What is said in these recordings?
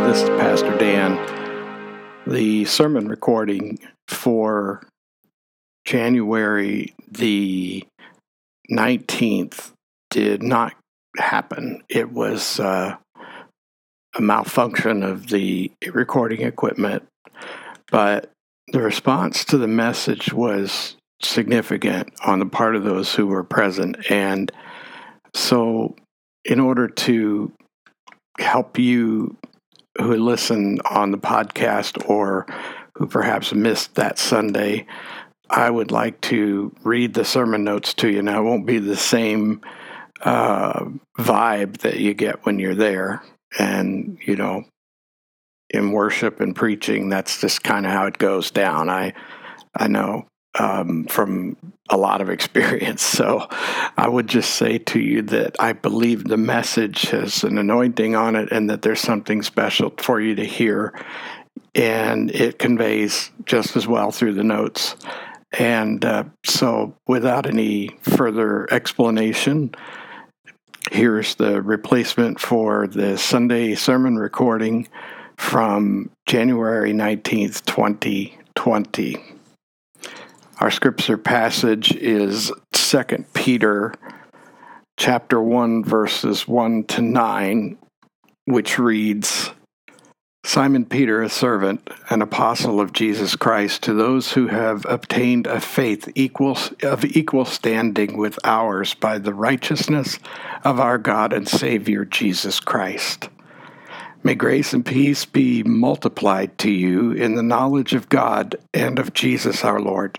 Hi, this is Pastor Dan. The sermon recording for January the 19th did not happen. It was uh, a malfunction of the recording equipment, but the response to the message was significant on the part of those who were present. And so, in order to help you who listen on the podcast or who perhaps missed that Sunday, I would like to read the sermon notes to you. Now, it won't be the same uh, vibe that you get when you're there. And, you know, in worship and preaching, that's just kind of how it goes down. I, I know um, from a lot of experience. So I would just say to you that I believe the message has an anointing on it and that there's something special for you to hear. And it conveys just as well through the notes. And uh, so, without any further explanation, here's the replacement for the Sunday sermon recording from January 19th, 2020. Our scripture passage is 2 Peter chapter 1 verses 1 to 9 which reads Simon Peter, a servant, and apostle of Jesus Christ, to those who have obtained a faith equal, of equal standing with ours by the righteousness of our God and Savior Jesus Christ. May grace and peace be multiplied to you in the knowledge of God and of Jesus our Lord.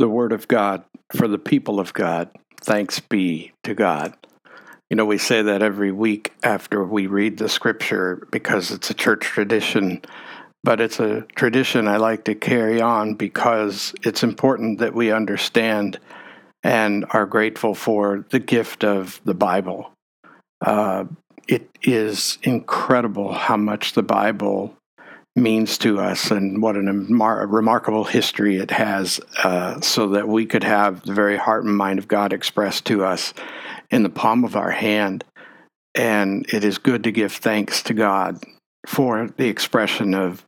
the Word of God for the people of God. Thanks be to God. You know, we say that every week after we read the scripture because it's a church tradition, but it's a tradition I like to carry on because it's important that we understand and are grateful for the gift of the Bible. Uh, it is incredible how much the Bible means to us and what a remarkable history it has, uh, so that we could have the very heart and mind of God expressed to us in the palm of our hand. And it is good to give thanks to God for the expression of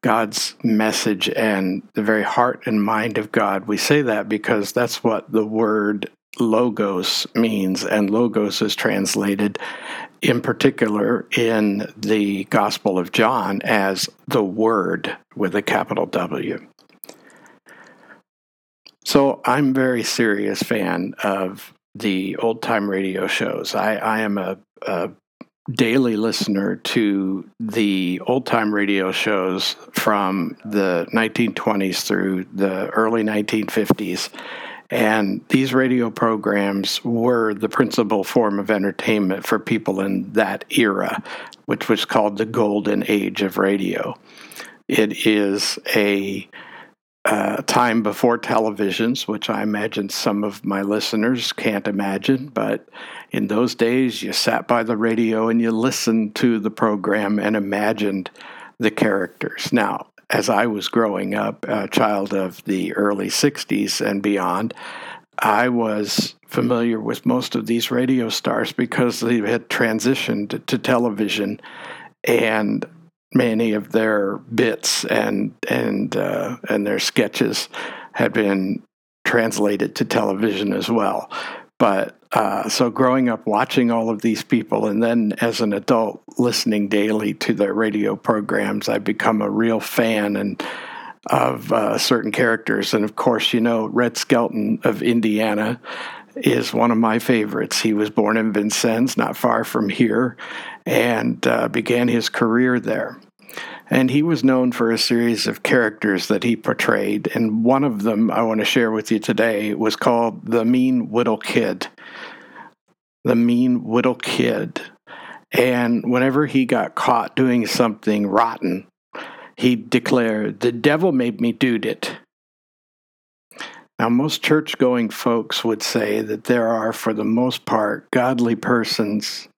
God's message and the very heart and mind of God. We say that because that's what the word logos means, and logos is translated in particular in the Gospel of John as the Word with a capital W. So I'm a very serious fan of the old time radio shows. I, I am a, a daily listener to the old time radio shows from the 1920s through the early 1950s. And these radio programs were the principal form of entertainment for people in that era, which was called the golden age of radio. It is a uh, time before televisions, which I imagine some of my listeners can't imagine, but in those days you sat by the radio and you listened to the program and imagined the characters. Now, as I was growing up, a child of the early 60s and beyond, I was familiar with most of these radio stars because they had transitioned to television and many of their bits and and uh, and their sketches had been translated to television as well. But uh, so growing up watching all of these people, and then as an adult listening daily to their radio programs, I've become a real fan and of uh, certain characters. And of course, you know, Red Skelton of Indiana is one of my favorites. He was born in Vincennes, not far from here, and uh, began his career there. And he was known for a series of characters that he portrayed. And one of them I want to share with you today was called The Mean Widdle Kid. The Mean Widdle Kid. And whenever he got caught doing something rotten, he declared, The devil made me do it. Now, most church going folks would say that there are, for the most part, godly persons,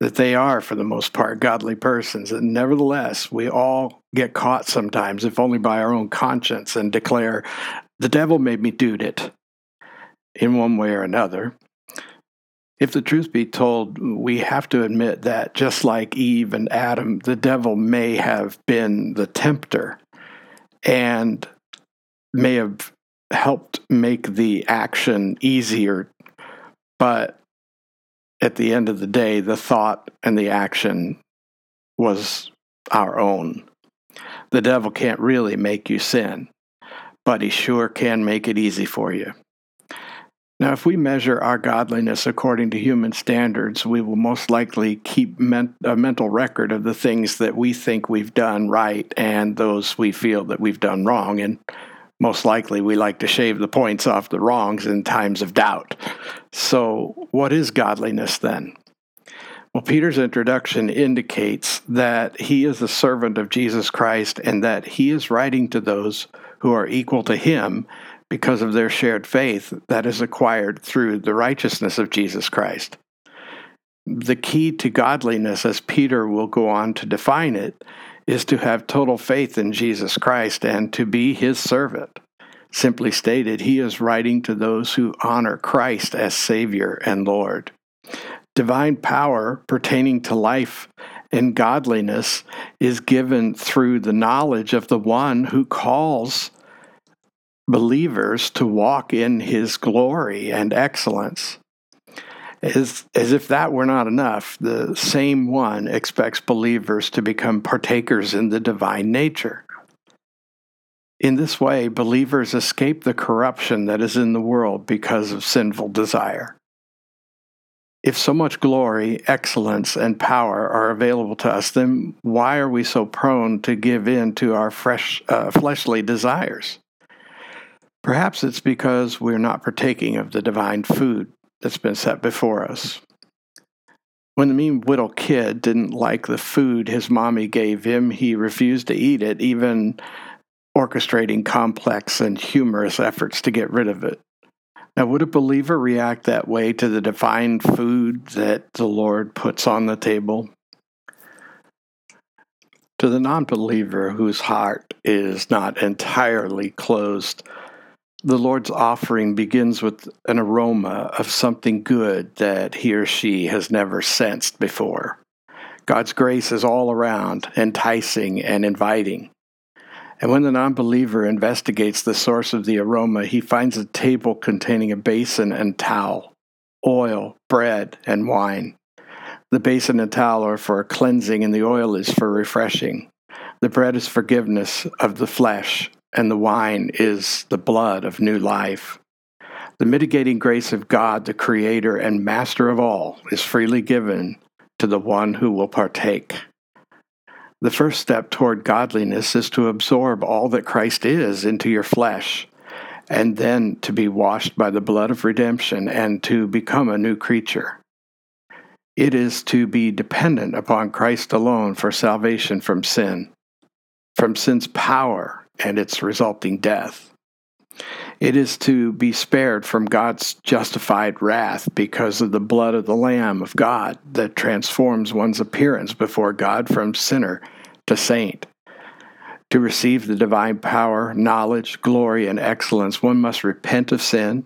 that they are, for the most part, godly persons. And nevertheless, we all get caught sometimes, if only by our own conscience, and declare, The devil made me do it in one way or another. If the truth be told, we have to admit that just like Eve and Adam, the devil may have been the tempter and may have helped make the action easier. But at the end of the day, the thought and the action was our own. The devil can't really make you sin, but he sure can make it easy for you. Now, if we measure our godliness according to human standards, we will most likely keep a mental record of the things that we think we've done right and those we feel that we've done wrong. And most likely, we like to shave the points off the wrongs in times of doubt. So, what is godliness then? Well, Peter's introduction indicates that he is a servant of Jesus Christ and that he is writing to those who are equal to him because of their shared faith that is acquired through the righteousness of Jesus Christ. The key to godliness, as Peter will go on to define it, is to have total faith in Jesus Christ and to be his servant. Simply stated, he is writing to those who honor Christ as Savior and Lord. Divine power pertaining to life and godliness is given through the knowledge of the one who calls believers to walk in his glory and excellence. As, as if that were not enough, the same one expects believers to become partakers in the divine nature. In this way, believers escape the corruption that is in the world because of sinful desire. If so much glory, excellence, and power are available to us, then why are we so prone to give in to our fresh, uh, fleshly desires? Perhaps it's because we're not partaking of the divine food that's been set before us. When the mean Widdle kid didn't like the food his mommy gave him, he refused to eat it, even orchestrating complex and humorous efforts to get rid of it. Now, would a believer react that way to the divine food that the Lord puts on the table? To the non believer whose heart is not entirely closed the Lord's offering begins with an aroma of something good that he or she has never sensed before. God's grace is all around, enticing and inviting. And when the non believer investigates the source of the aroma, he finds a table containing a basin and towel, oil, bread, and wine. The basin and towel are for cleansing, and the oil is for refreshing. The bread is forgiveness of the flesh, and the wine is the blood of new life. The mitigating grace of God, the Creator and Master of all, is freely given to the one who will partake. The first step toward godliness is to absorb all that Christ is into your flesh, and then to be washed by the blood of redemption and to become a new creature. It is to be dependent upon Christ alone for salvation from sin, from sin's power and its resulting death. It is to be spared from God's justified wrath because of the blood of the Lamb of God that transforms one's appearance before God from sinner to saint. To receive the divine power, knowledge, glory, and excellence, one must repent of sin,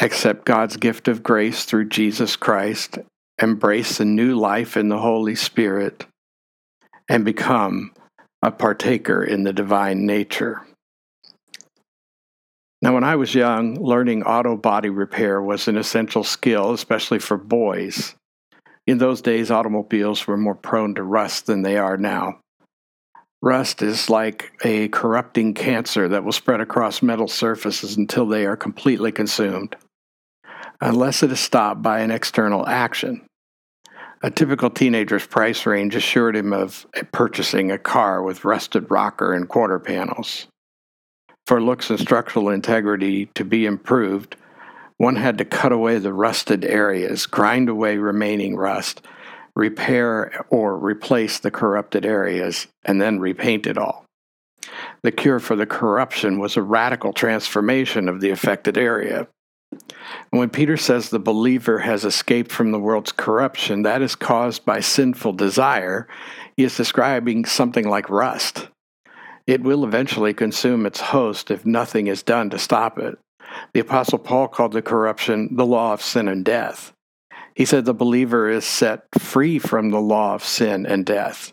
accept God's gift of grace through Jesus Christ, embrace a new life in the Holy Spirit, and become a partaker in the divine nature. Now, when I was young, learning auto body repair was an essential skill, especially for boys. In those days, automobiles were more prone to rust than they are now. Rust is like a corrupting cancer that will spread across metal surfaces until they are completely consumed, unless it is stopped by an external action. A typical teenager's price range assured him of purchasing a car with rusted rocker and quarter panels. For looks and structural integrity to be improved, one had to cut away the rusted areas, grind away remaining rust, repair or replace the corrupted areas, and then repaint it all. The cure for the corruption was a radical transformation of the affected area. When Peter says the believer has escaped from the world's corruption, that is caused by sinful desire, he is describing something like rust. It will eventually consume its host if nothing is done to stop it. The Apostle Paul called the corruption the law of sin and death. He said the believer is set free from the law of sin and death.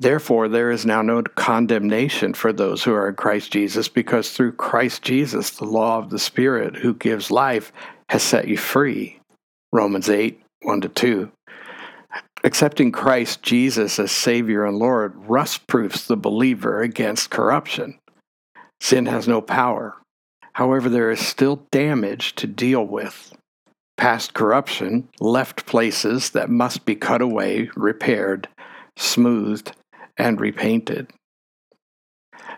Therefore, there is now no condemnation for those who are in Christ Jesus, because through Christ Jesus, the law of the Spirit who gives life has set you free. Romans 8 1 to 2. Accepting Christ Jesus as Savior and Lord rust proofs the believer against corruption. Sin has no power. However, there is still damage to deal with. Past corruption left places that must be cut away, repaired, smoothed, and repainted.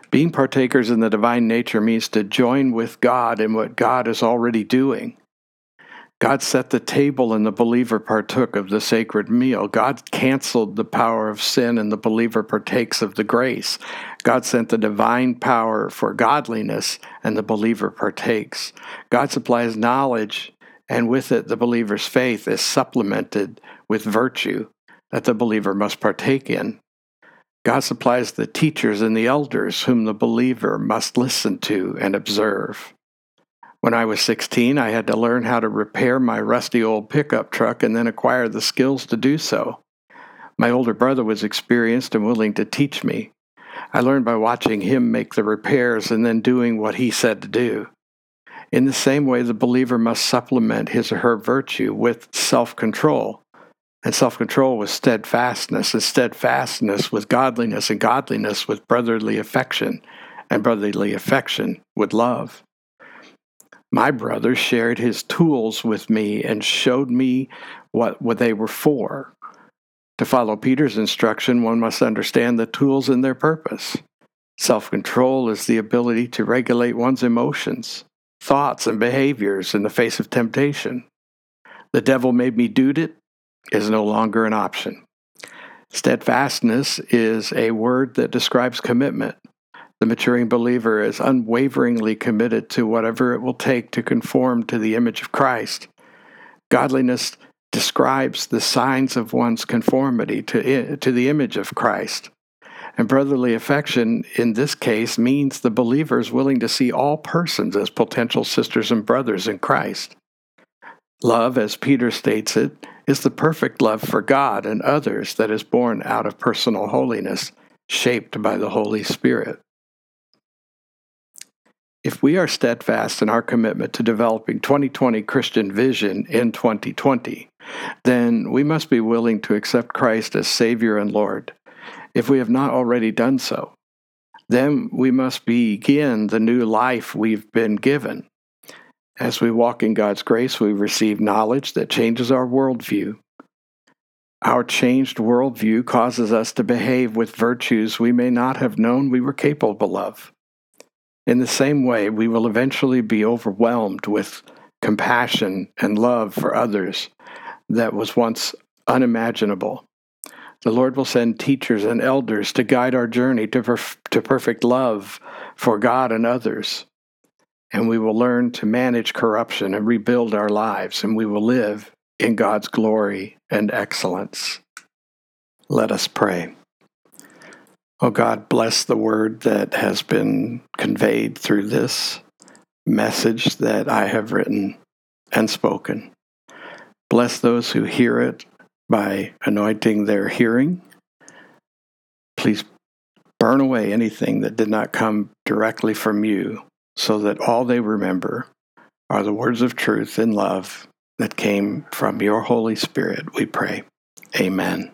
Being partakers in the divine nature means to join with God in what God is already doing. God set the table and the believer partook of the sacred meal. God canceled the power of sin and the believer partakes of the grace. God sent the divine power for godliness and the believer partakes. God supplies knowledge and with it the believer's faith is supplemented with virtue that the believer must partake in. God supplies the teachers and the elders whom the believer must listen to and observe. When I was 16, I had to learn how to repair my rusty old pickup truck and then acquire the skills to do so. My older brother was experienced and willing to teach me. I learned by watching him make the repairs and then doing what he said to do. In the same way, the believer must supplement his or her virtue with self control, and self control with steadfastness, and steadfastness with godliness, and godliness with brotherly affection, and brotherly affection with love. My brother shared his tools with me and showed me what, what they were for. To follow Peter's instruction, one must understand the tools and their purpose. Self control is the ability to regulate one's emotions thoughts and behaviors in the face of temptation. The devil made me do it is no longer an option. Steadfastness is a word that describes commitment. The maturing believer is unwaveringly committed to whatever it will take to conform to the image of Christ. Godliness describes the signs of one's conformity to, to the image of Christ. And brotherly affection in this case means the believer is willing to see all persons as potential sisters and brothers in Christ. Love, as Peter states it, is the perfect love for God and others that is born out of personal holiness, shaped by the Holy Spirit. If we are steadfast in our commitment to developing 2020 Christian vision in 2020, then we must be willing to accept Christ as Savior and Lord if we have not already done so. Then we must begin the new life we've been given. As we walk in God's grace, we receive knowledge that changes our worldview. Our changed worldview causes us to behave with virtues we may not have known we were capable of. In the same way, we will eventually be overwhelmed with compassion and love for others that was once unimaginable. The Lord will send teachers and elders to guide our journey to, perf- to perfect love for God and others. And we will learn to manage corruption and rebuild our lives, and we will live in God's glory and excellence. Let us pray. Oh God, bless the word that has been conveyed through this message that I have written and spoken. Bless those who hear it by anointing their hearing. Please burn away anything that did not come directly from you, so that all they remember are the words of truth and love that came from your Holy Spirit, we pray. Amen.